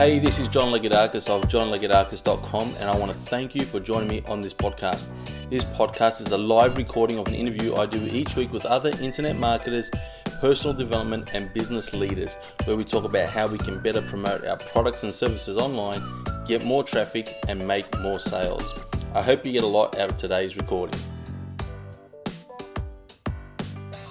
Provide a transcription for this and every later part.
Hey, this is John Legadakis of johnlegadakis.com, and I want to thank you for joining me on this podcast. This podcast is a live recording of an interview I do each week with other internet marketers, personal development, and business leaders, where we talk about how we can better promote our products and services online, get more traffic, and make more sales. I hope you get a lot out of today's recording.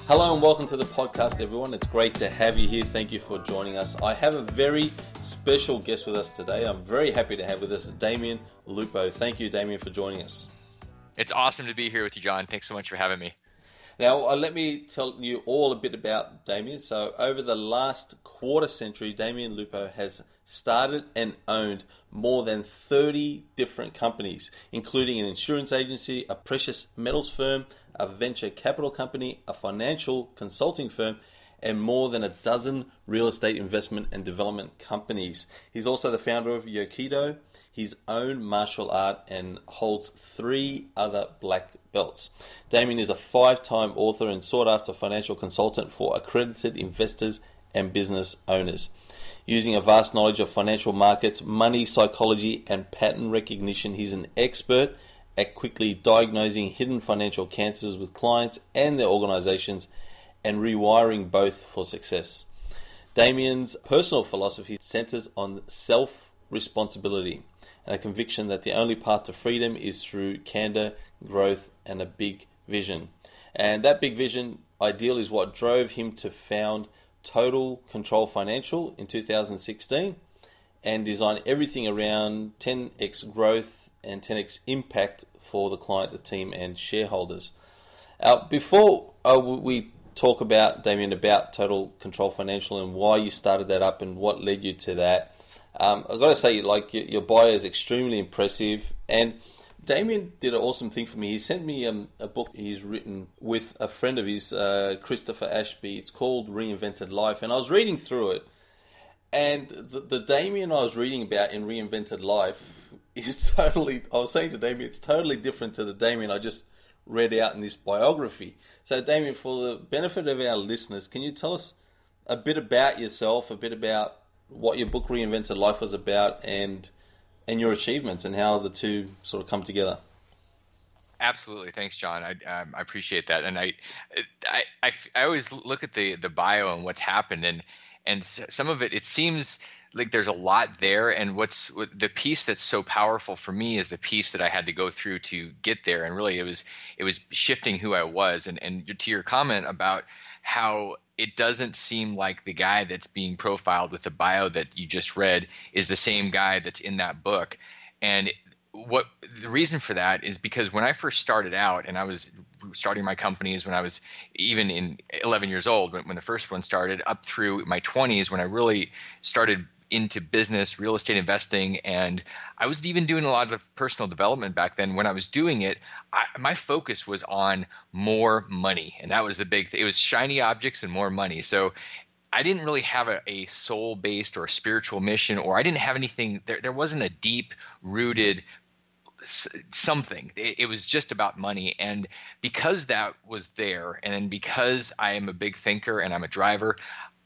Hello and welcome to the podcast, everyone. It's great to have you here. Thank you for joining us. I have a very special guest with us today. I'm very happy to have with us Damion Lupo. Thank you, Damion, for joining us. It's awesome to be here with you, John. Thanks so much for having me. Now, uh, let me tell you all a bit about Damion. So, over the last quarter century, Damion Lupo has started and owned more than 30 different companies, including an insurance agency, a precious metals firm, a venture capital company, a financial consulting firm, and more than a dozen real estate investment and development companies. He's also the founder of Yokido, his own martial art, and holds three other black belts. Damion is a five time author and sought after financial consultant for accredited investors and business owners. Using a vast knowledge of financial markets, money psychology, and pattern recognition, he's an expert at quickly diagnosing hidden financial cancers with clients and their organizations and rewiring both for success. Damion's personal philosophy centers on self responsibility and a conviction that the only path to freedom is through candor, growth, and a big vision. And that big vision ideal is what drove him to found Total Control Financial in 2016 and design everything around 10x growth and 10x impact for the client, the team, and shareholders. Uh, before uh, we talk about, Damion, about Total Control Financial and why you started that up and what led you to that, um, I've got to say, like your, your bio is extremely impressive. And Damion did an awesome thing for me. He sent me um, a book he's written with a friend of his, uh, Christopher Ashby. It's called Reinvented Life. And I was reading through it. And the, the Damion I was reading about in Reinvented Life is totally. I was saying to Damion, it's totally different to the Damion I just read out in this biography. So, Damion, for the benefit of our listeners, can you tell us a bit about yourself, a bit about what your book Reinvented Life was about, and and your achievements, and how the two sort of come together? Absolutely, thanks, John. I, um, I appreciate that, and I, I, I, I always look at the the bio and what's happened, and and some of it it seems like there's a lot there. And what's the piece that's so powerful for me is the piece that i had to go through to get there. And really it was it was shifting who i was. And and to your comment about how it doesn't seem like the guy that's being profiled with the bio that you just read is the same guy that's in that book. And what the reason for that is because when I first started out and I was starting my companies when I was even in 11 years old when, when the first one started up through my 20s when I really started into business, real estate investing, and I wasn't even doing a lot of personal development back then. When I was doing it, I, my focus was on more money, and that was the big thing. It was shiny objects and more money. So I didn't really have a, a soul based or spiritual mission, or I didn't have anything. There, there wasn't a deep rooted something. It, it, was just about money. And because that was there, and because I am a big thinker and I'm a driver,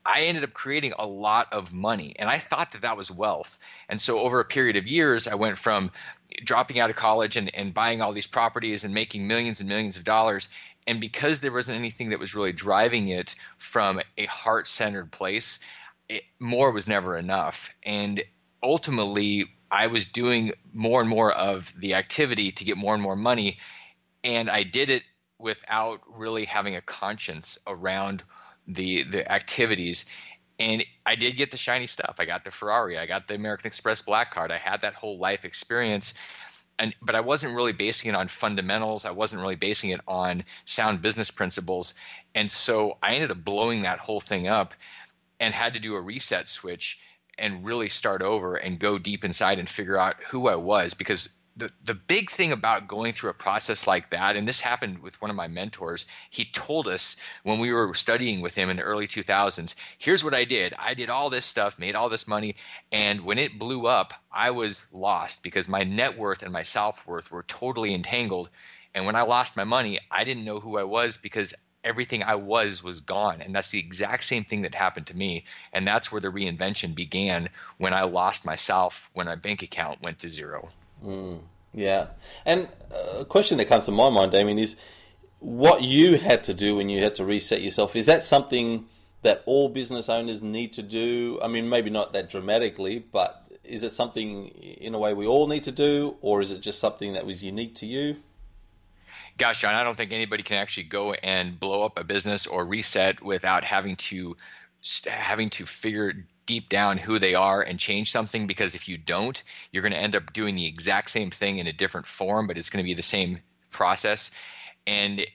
I ended up creating a lot of money. And I thought that that was wealth. And so over a period of years, I went from dropping out of college and, and buying all these properties and making millions and millions of dollars. And because there wasn't anything that was really driving it from a heart centered place, it, more was never enough. And ultimately, I was doing more and more of the activity to get more and more money. And I did it without really having a conscience around the the activities and I did get the shiny stuff. I got the Ferrari, I got the American Express Black Card. I had that whole life experience. And, but I wasn't really basing it on fundamentals. I wasn't really basing it on sound business principles. And so I ended up blowing that whole thing up and had to do a reset switch and really start over and go deep inside and figure out who I was because the, the big thing about going through a process like that, and this happened with one of my mentors, he told us when we were studying with him in the early 2000s here's what I did. I did all this stuff, made all this money, and when it blew up, I was lost because my net worth and my self worth were totally entangled. And when I lost my money, I didn't know who I was because everything I was was gone. And that's the exact same thing that happened to me. And that's where the reinvention began when I lost myself, when my bank account went to zero. Mm, yeah. And a question that comes to my mind, Damion, is what you had to do when you had to reset yourself. Is that something that all business owners need to do? I mean, maybe not that dramatically, but is it something in a way we all need to do, or is it just something that was unique to you? gosh, John, I don't think anybody can actually go and blow up a business or reset without having to having to figure deep down who they are and change something because if you don't, you're going to end up doing the exact same thing in a different form, but it's going to be the same process. And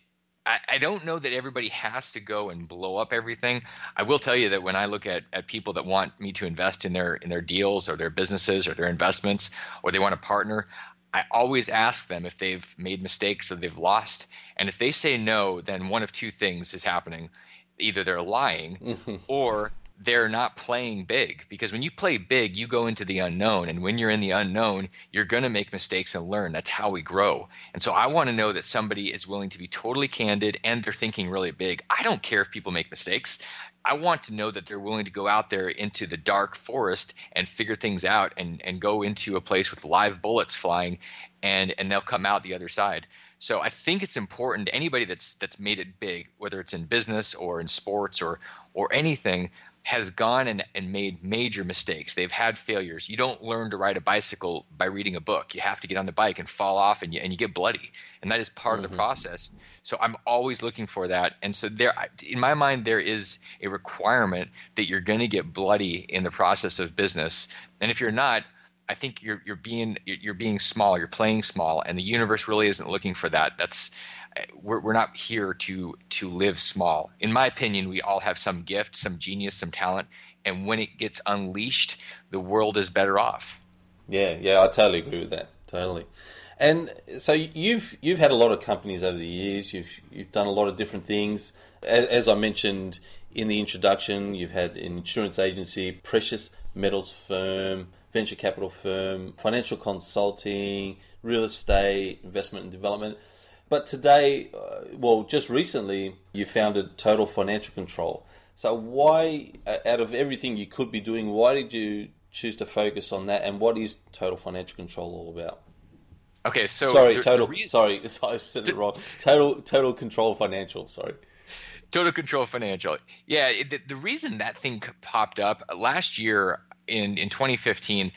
I, I don't know that everybody has to go and blow up everything. I will tell you that when I look at, at people that want me to invest in their in their deals or their businesses or their investments or they want to partner, I always ask them if they've made mistakes or they've lost. And if they say no, then one of two things is happening. Either they're lying or they're not playing big because when you play big, you go into the unknown. And when you're in the unknown, you're going to make mistakes and learn. That's how we grow. And so I want to know that somebody is willing to be totally candid and they're thinking really big. I don't care if people make mistakes. I want to know that they're willing to go out there into the dark forest and figure things out and, and go into a place with live bullets flying and, and they'll come out the other side. So I think it's important anybody that's that's made it big, whether it's in business or in sports or or anything, has gone and, and made major mistakes. They've had failures. You don't learn to ride a bicycle by reading a book. You have to get on the bike and fall off and you, and you get bloody. And that is part mm-hmm. of the mm-hmm. process. So I'm always looking for that. And so there, in my mind, there is a requirement that you're going to get bloody in the process of business. And if you're not, I think you're you're being you're being small. You're playing small, and the universe really isn't looking for that. That's we're, we're not here to to live small. In my opinion, we all have some gift, some genius, some talent, and when it gets unleashed, the world is better off. Yeah, yeah, I totally agree with that. Totally. And so you've you've had a lot of companies over the years. You've you've done a lot of different things. As, as I mentioned in the introduction, you've had an insurance agency, precious metals firm, venture capital firm, financial consulting, real estate, investment and development. But today, uh, well, just recently, you founded Total Financial Control. So, why, uh, out of everything you could be doing, why did you choose to focus on that? And what is Total Financial Control all about? Okay, so sorry, the, total. The reason, sorry, I said it wrong. Total, total control financial. Sorry. Total control financial. Yeah, the, the reason that thing popped up last year in in 2015,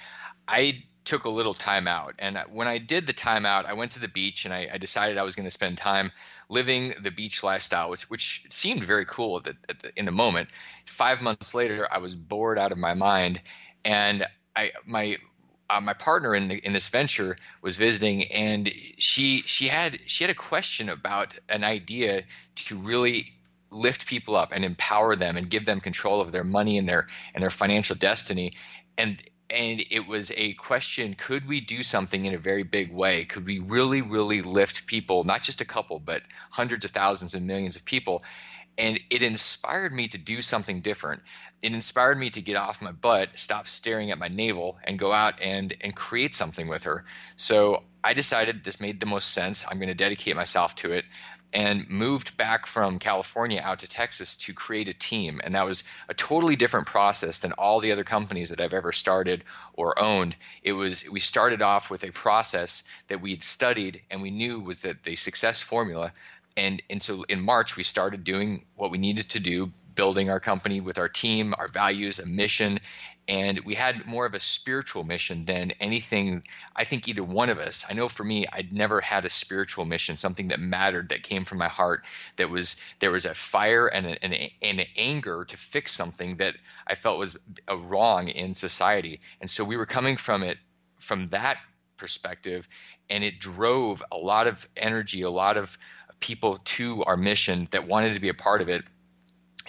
I took a little time out. And when I did the time out, I went to the beach and I, I decided I was going to spend time living the beach lifestyle, which, which seemed very cool at the, at the, in the moment. Five months later, I was bored out of my mind. And I, my, uh, my partner in the, in this venture was visiting and she she had she had a question about an idea to really lift people up and empower them and give them control of their money and their and their financial destiny. And and it was a question could we do something in a very big way? Could we really really lift people not just a couple but hundreds of thousands and millions of people? And it inspired me to do something different. It inspired me to get off my butt stop staring at my navel and go out and and create something with her. So i decided this made the most sense. I'm going to dedicate myself to it and moved back from California out to Texas to create a team. And that was a totally different process than all the other companies that I've ever started or owned. It was we started off with a process that we had studied and we knew was that the success formula. And and so in March we started doing what we needed to do, building our company with our team, our values, a mission, and we had more of a spiritual mission than anything i think either one of us. I know for me i'd never had a spiritual mission something that mattered that came from my heart that was there was a fire and an, an anger to fix something that i felt was wrong in society. And so we were coming from it from that perspective and it drove a lot of energy a lot of people to our mission that wanted to be a part of it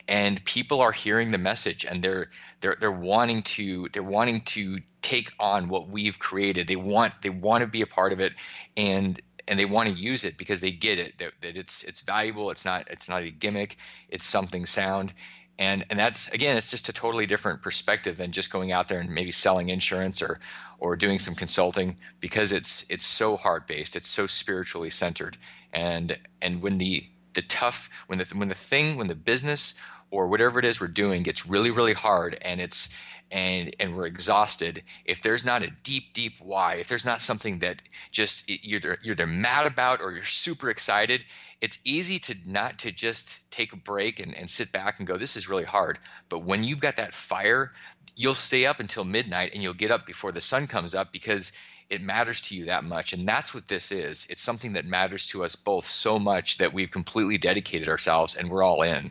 and people are hearing the message and they're they're they're wanting to they're wanting to take on what we've created. They want they want to be a part of it and and they want to use it because they get it that, that it's it's valuable. It's not it's not a gimmick. It's something sound. And and that's again it's just a totally different perspective than just going out there and maybe selling insurance or or doing some consulting because it's it's so heart based it's so spiritually centered. And and when the the tough when the when the thing when the business or whatever it is we're doing gets really really hard and it's and and we're exhausted if there's not a deep deep why if there's not something that just you're you're either mad about or you're super excited it's easy to not to just take a break and, and sit back and go this is really hard. But when you've got that fire you'll stay up until midnight and you'll get up before the sun comes up because it matters to you that much. And that's what this is. It's something that matters to us both so much that we've completely dedicated ourselves and we're all in.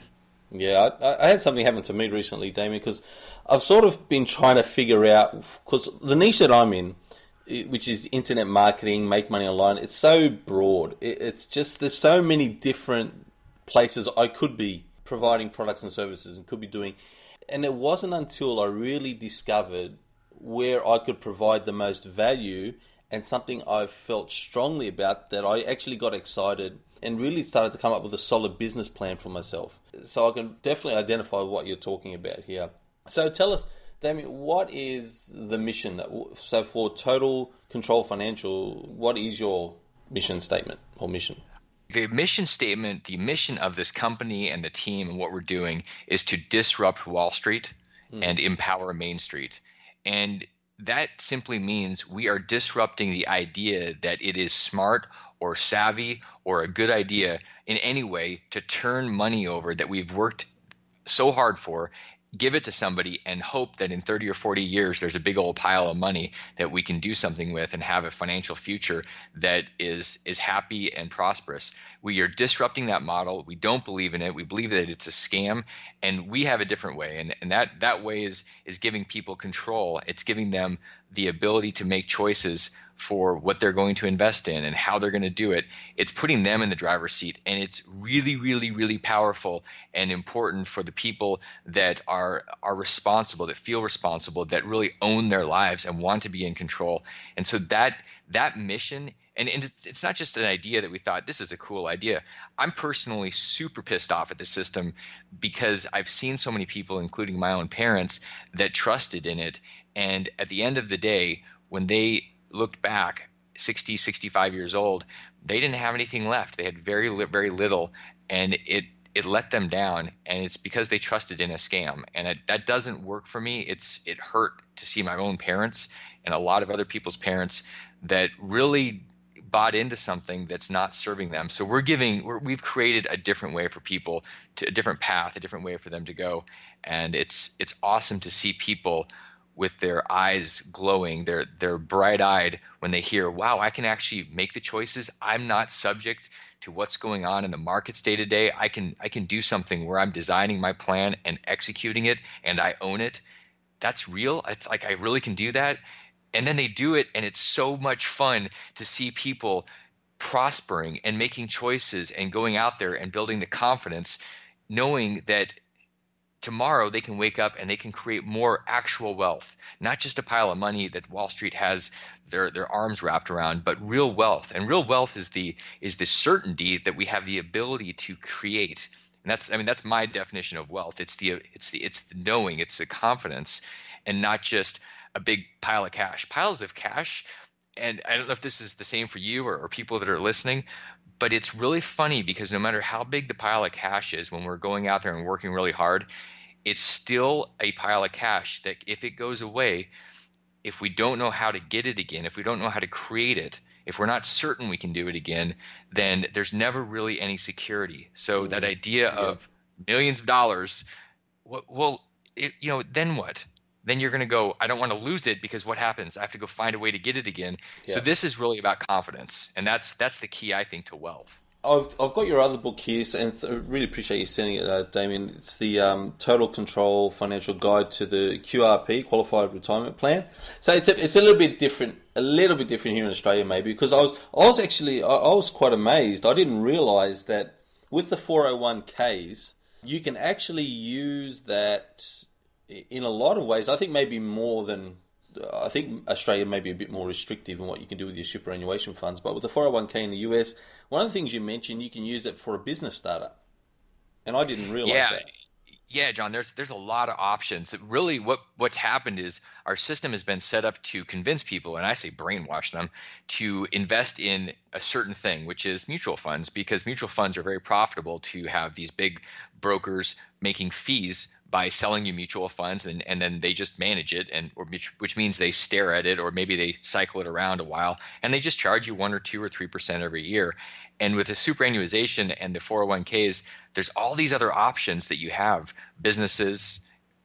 Yeah, I, I, had something happen to me recently, Damion, because I've sort of been trying to figure out because the niche that I'm in, which is internet marketing, make money online, it's so broad. it's just there's so many different places I could be providing products and services and could be doing, and it wasn't until I really discovered where I could provide the most value and something I felt strongly about that I actually got excited and really started to come up with a solid business plan for myself. So I can definitely identify what you're talking about here. So tell us, Damion, what is the mission? That, so for Total Control Financial, what is your mission statement or mission? The mission statement, the mission of this company and the team and what we're doing is to disrupt Wall Street mm. and empower Main Street. And that simply means we are disrupting the idea that it is smart or savvy or a good idea in any way to turn money over that we've worked so hard for give it to somebody and hope that in 30 or 40 years there's a big old pile of money that we can do something with and have a financial future that is is happy and prosperous. We are disrupting that model. We don't believe in it. We believe that it's a scam and we have a different way. And, and that that way is is giving people control. It's giving them the ability to make choices for what they're going to invest in and how they're going to do it. It's putting them in the driver's seat. And it's really, really, really powerful and important for the people that are are responsible, that feel responsible, that really own their lives and want to be in control. And so that that mission and, and it's not just an idea that we thought this is a cool idea. I'm personally super pissed off at the system because I've seen so many people, including my own parents, that trusted in it. And at the end of the day, when they looked back 60 65 years old they didn't have anything left. They had very very little and it it let them down. And it's because they trusted in a scam. And it, that doesn't work for me. It's it hurt to see my own parents and a lot of other people's parents that really bought into something that's not serving them. So we're giving we have created a different way for people to a different path a different way for them to go. And it's it's awesome to see people with their eyes glowing, they're they're bright-eyed when they hear, "Wow, I can actually make the choices. I'm not subject to what's going on in the markets day to day. I can I can do something where I'm designing my plan and executing it and I own it. That's real. It's like I really can do that." And then they do it and it's so much fun to see people prospering and making choices and going out there and building the confidence knowing that tomorrow they can wake up and they can create more actual wealth, not just a pile of money that Wall Street has their their arms wrapped around, but real wealth. And real wealth is the is the certainty that we have the ability to create. And that's I mean that's my definition of wealth. It's the it's the it's the knowing, it's the confidence, and not just a big pile of cash. Piles of cash, and I don't know if this is the same for you or, or people that are listening, but it's really funny because no matter how big the pile of cash is when we're going out there and working really hard it's still a pile of cash that if it goes away if we don't know how to get it again if we don't know how to create it if we're not certain we can do it again then there's never really any security so that mm-hmm. idea yeah. of millions of dollars well it, you know then what then you're going to go i don't want to lose it because what happens i have to go find a way to get it again yeah. so this is really about confidence and that's that's the key i think to wealth I've, I've got your other book here, and th- really appreciate you sending it, uh, Damion. It's the um, Total Control Financial Guide to the QRP Qualified Retirement Plan. So it's a, it's a little bit different, a little bit different here in Australia, maybe because I was I was actually I, I was quite amazed. I didn't realise that with the 401ks, you can actually use that in a lot of ways. I think maybe more than I think Australia may be a bit more restrictive in what you can do with your superannuation funds. But with the 401k in the US, one of the things you mentioned, you can use it for a business startup. And I didn't realize yeah. that. Yeah, John, there's there's a lot of options. Really what what's happened is our system has been set up to convince people and I say brainwash them to invest in a certain thing, which is mutual funds because mutual funds are very profitable to have these big brokers making fees by selling you mutual funds and, and then they just manage it and or which, means they stare at it or maybe they cycle it around a while and they just charge you one or two or three percent every year. And with the superannuation and the 401ks there's all these other options that you have businesses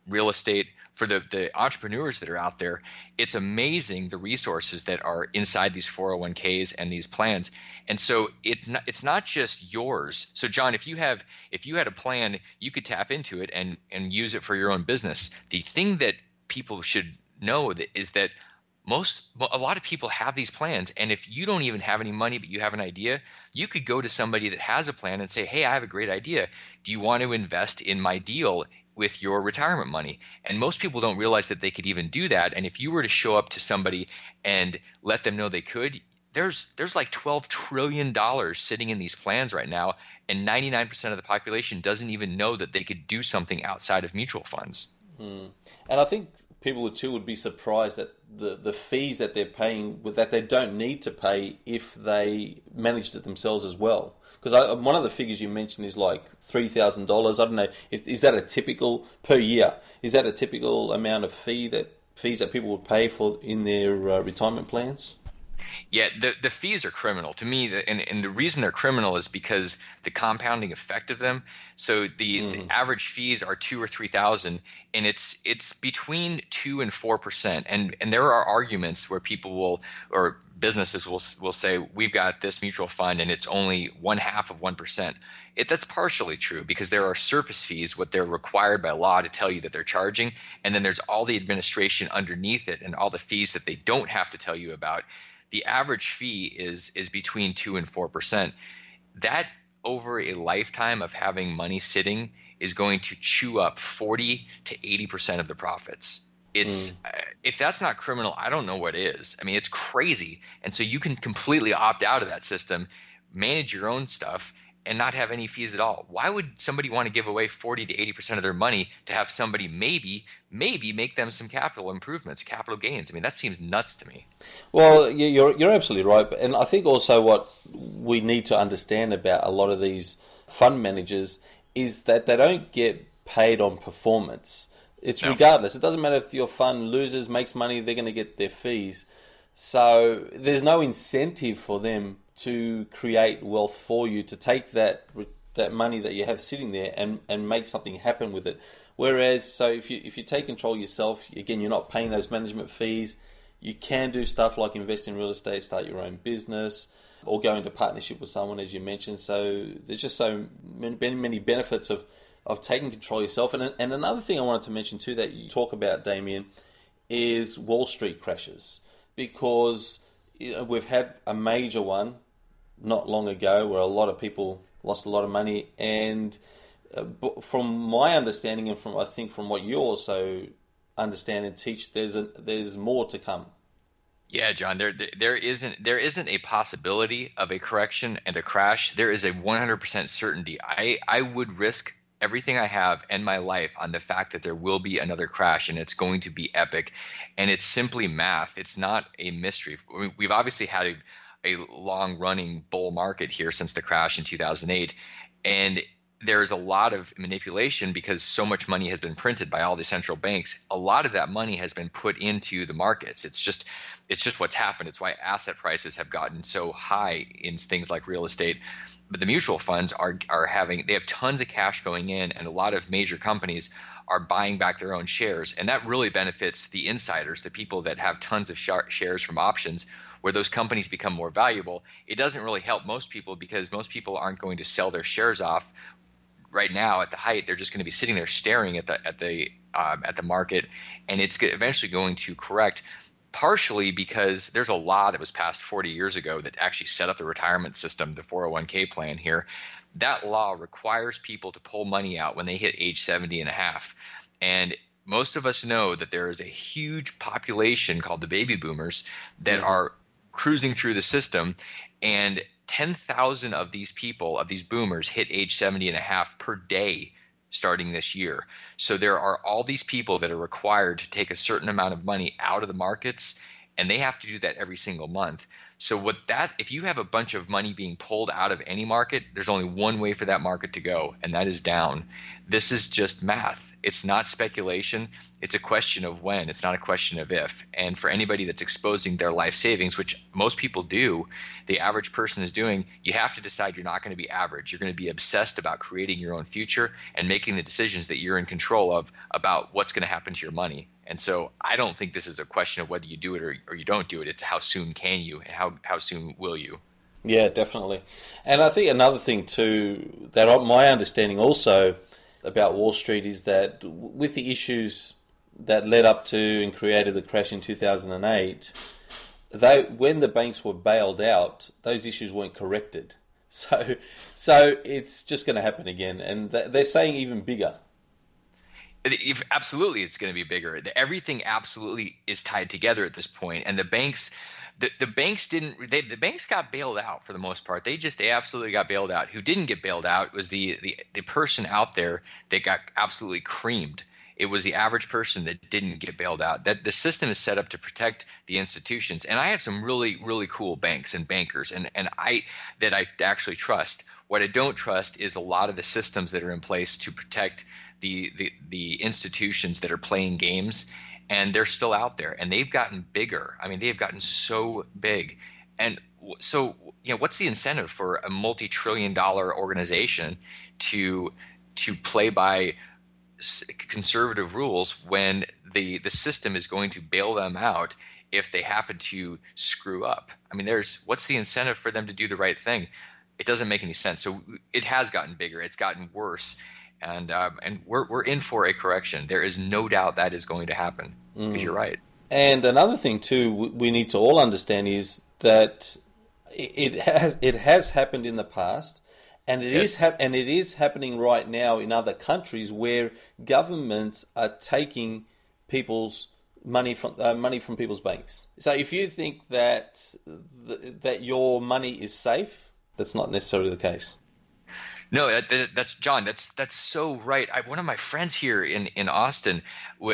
real estate for the, the entrepreneurs that are out there, it's amazing the resources that are inside these 401ks and these plans. And so it it's not just yours. So John, if you have if you had a plan, you could tap into it and and use it for your own business. The thing that people should know that is that most a lot of people have these plans and if you don't even have any money but you have an idea you could go to somebody that has a plan and say hey i have a great idea do you want to invest in my deal with your retirement money. And most people don't realize that they could even do that. And if you were to show up to somebody and let them know they could, there's there's like 12 trillion dollars sitting in these plans right now and 99% of the population doesn't even know that they could do something outside of mutual funds. Hmm. And I think people too would be surprised at the, the fees that they're paying that they don't need to pay if they managed it themselves as well. Because one of the figures you mentioned is like three thousand dollars. I don't know. If, is that a typical per year? Is that a typical amount of fee that fees that people would pay for in their uh, retirement plans? Yeah, the, the fees are criminal to me, and, and the reason they're criminal is because the compounding effect of them. So the, mm. the average fees are two or three thousand, and it's it's between two and four percent. And and there are arguments where people will or businesses will will say we've got this mutual fund and it's only one half of one percent. It, that's partially true because there are surface fees, what they're required by law to tell you that they're charging, and then there's all the administration underneath it and all the fees that they don't have to tell you about the average fee is is between two and four percent. That over a lifetime of having money sitting is going to chew up 40 to 80 percent of the profits. It's mm. if that's not criminal, I don't know what is. I mean, it's crazy. And so you can completely opt out of that system, manage your own stuff, and not have any fees at all. Why would somebody want to give away 40 to 80% of their money to have somebody maybe, maybe make them some capital improvements, capital gains? I mean, that seems nuts to me. Well, you're, you're absolutely right. And I think also what we need to understand about a lot of these fund managers is that they don't get paid on performance. It's no. regardless. It doesn't matter if your fund loses, makes money, they're going to get their fees. So there's no incentive for them to create wealth for you to take that that money that you have sitting there and, and make something happen with it. Whereas, so if you if you take control yourself, again, you're not paying those management fees. You can do stuff like invest in real estate, start your own business, or go into partnership with someone, as you mentioned. So there's just so many, many benefits of of taking control yourself. And and another thing I wanted to mention too that you talk about, Damion, is Wall Street crashes because we've had a major one not long ago where a lot of people lost a lot of money. And uh, from my understanding, and from I think from what you also understand and teach, there's a, there's more to come. Yeah, John, there there isn't there isn't a possibility of a correction and a crash. There is a 100% certainty. I I would risk everything I have and my life on the fact that there will be another crash and it's going to be epic. And it's simply math. It's not a mystery. We've obviously had a a long running bull market here since the crash in 2008 and there's a lot of manipulation because so much money has been printed by all the central banks. A lot of that money has been put into the markets. It's just it's just what's happened. It's why asset prices have gotten so high in things like real estate. But the mutual funds are are having they have tons of cash going in and a lot of major companies are buying back their own shares. And that really benefits the insiders the people that have tons of shares from options where those companies become more valuable, it doesn't really help most people because most people aren't going to sell their shares off right now at the height. They're just going to be sitting there staring at the at the um, at the market, and it's eventually going to correct. Partially because there's a law that was passed 40 years ago that actually set up the retirement system, the 401k plan here. That law requires people to pull money out when they hit age 70 and a half. And most of us know that there is a huge population called the baby boomers that mm-hmm. are cruising through the system and 10,000 of these people of these boomers hit age 70 and a half per day starting this year. So there are all these people that are required to take a certain amount of money out of the markets and they have to do that every single month. So what that if you have a bunch of money being pulled out of any market, there's only one way for that market to go, and that is down. This is just math. It's not speculation. It's a question of when. It's not a question of if. And for anybody that's exposing their life savings, which most people do, the average person is doing, you have to decide you're not going to be average. You're going to be obsessed about creating your own future and making the decisions that you're in control of about what's going to happen to your money. And so I don't think this is a question of whether you do it or, or you don't do it. It's how soon can you and how, how soon will you? Yeah, definitely. And I think another thing too that my understanding also about Wall Street is that with the issues that led up to and created the crash in 2008, they when the banks were bailed out, those issues weren't corrected. So, so it's just going to happen again, and they're saying even bigger. If, absolutely, it's going to be bigger. Everything absolutely is tied together at this point, and the banks, the, the banks didn't. They, the banks got bailed out for the most part. They just they absolutely got bailed out. Who didn't get bailed out was the the the person out there that got absolutely creamed. It was the average person that didn't get bailed out. That the system is set up to protect the institutions. And I have some really really cool banks and bankers, and and I that I actually trust. What I don't trust is a lot of the systems that are in place to protect the, the the institutions that are playing games and they're still out there and they've gotten bigger. I mean they've gotten so big. And so you know what's the incentive for a multi-trillion dollar organization to to play by conservative rules when the the system is going to bail them out if they happen to screw up? I mean there's what's the incentive for them to do the right thing? It doesn't make any sense. So it has gotten bigger. It's gotten worse and um, and we're we're in for a correction. There is no doubt that is going to happen because mm. you're right. And another thing too, we need to all understand is that it has it has happened in the past, and it yes. is hap- and it is happening right now in other countries where governments are taking people's money from uh, money from people's banks. So if you think that th- that your money is safe, that's not necessarily the case. No, that, that's John. That's that's so right. I, one of my friends here in in Austin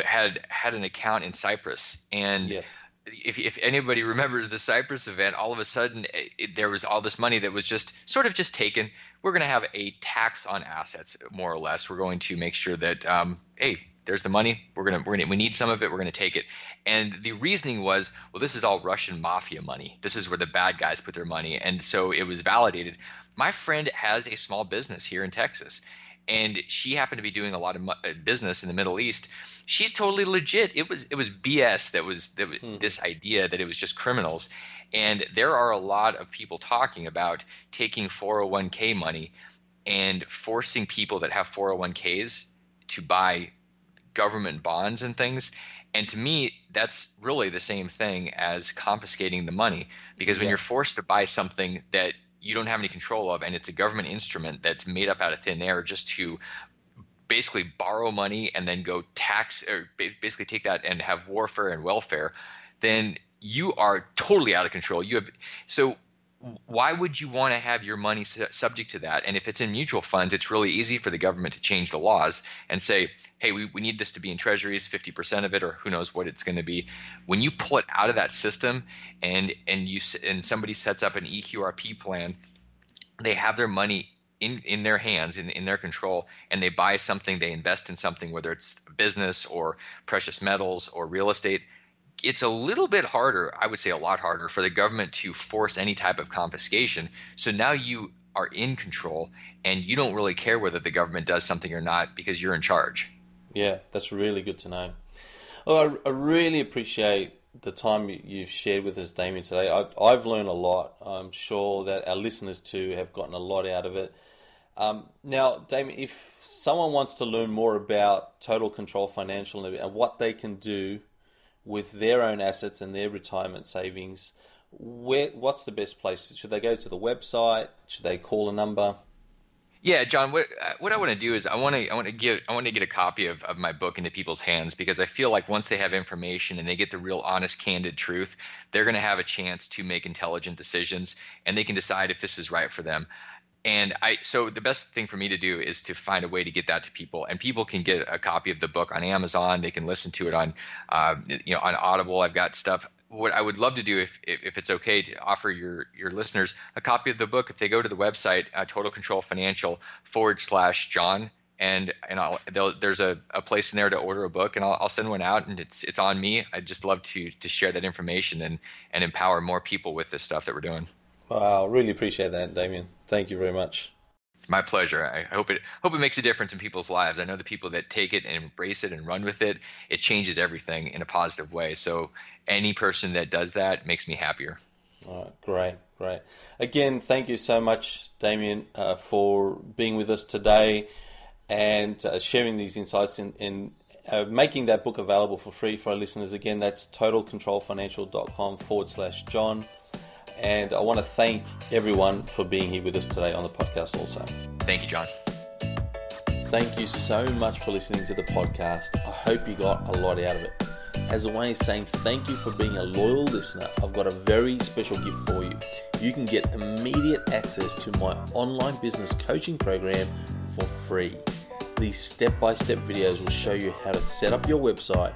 had had an account in Cyprus, and yes. if if anybody remembers the Cyprus event, all of a sudden it, there was all this money that was just sort of just taken. We're going to have a tax on assets, more or less. We're going to make sure that um, hey, there's the money. We're gonna we're gonna we need some of it. We're gonna take it. And the reasoning was, well, this is all Russian mafia money. This is where the bad guys put their money, and so it was validated my friend has a small business here in Texas and she happened to be doing a lot of uh, business in the Middle East. She's totally legit. It was it was BS that was, that was hmm. this idea that it was just criminals, and there are a lot of people talking about taking 401k money and forcing people that have 401ks to buy government bonds and things. And to me, that's really the same thing as confiscating the money because when yeah. you're forced to buy something that you don't have any control of, and it's a government instrument that's made up out of thin air just to basically borrow money and then go tax or basically take that and have warfare and welfare, then you are totally out of control. You have so why would you want to have your money subject to that? And if it's in mutual funds, it's really easy for the government to change the laws and say, hey, we, we need this to be in treasuries, 50% of it, or who knows what it's going to be. When you pull it out of that system and, and, you, and somebody sets up an EQRP plan, they have their money in, in their hands, in, in their control, and they buy something, they invest in something, whether it's business or precious metals or real estate – it's a little bit harder, I would say a lot harder, for the government to force any type of confiscation. So now you are in control and you don't really care whether the government does something or not because you're in charge. Yeah, that's really good to know. Well, I, I really appreciate the time you've shared with us, Damion, today. I, have learned a lot. I'm sure that our listeners too have gotten a lot out of it. Um, now, Damion, if someone wants to learn more about Total Control Financial and what they can do with their own assets and their retirement savings, where what's the best place? Should they go to the website? Should they call a number? Yeah, John. What uh, what I want to do is I want to I want to give I want to get a copy of, of my book into people's hands because I feel like once they have information and they get the real honest, candid truth, they're going to have a chance to make intelligent decisions and they can decide if this is right for them and I so the best thing for me to do is to find a way to get that to people, and people can get a copy of the book on Amazon. They can listen to it on, uh, you know, on Audible. I've got stuff. What I would love to do, if, if it's okay, to offer your your listeners a copy of the book. If they go to the website uh, Total Control Financial forward slash John, and and I'll, there's a, a place in there to order a book, and I'll, I'll send one out, and it's it's on me. I'd just love to to share that information and and empower more people with this stuff that we're doing. Wow, really appreciate that, Damion. Thank you very much. It's my pleasure. I hope it hope it makes a difference in people's lives. I know the people that take it and embrace it and run with it, it changes everything in a positive way. So any person that does that makes me happier. All right, great, great. Again, thank you so much, Damion, uh, for being with us today and uh, sharing these insights in, in uh, making that book available for free for our listeners. Again, that's totalcontrolfinancial.com forward slash John. And I want to thank everyone for being here with us today on the podcast also. Thank you, John. Thank you so much for listening to the podcast. I hope you got a lot out of it. As a way of saying thank you for being a loyal listener, I've got a very special gift for you. You can get immediate access to my online business coaching program for free. These step by step videos will show you how to set up your website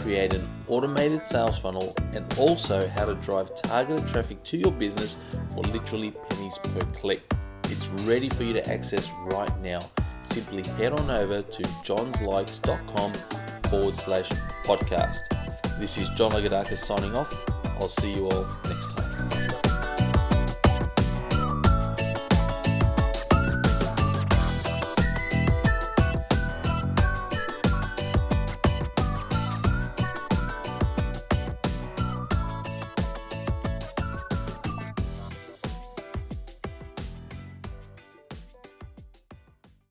create an automated sales funnel, and also how to drive targeted traffic to your business for literally pennies per click. It's ready for you to access right now. Simply head on over to johnslikes.com forward slash podcast. This is John Lagodarkis signing off. I'll see you all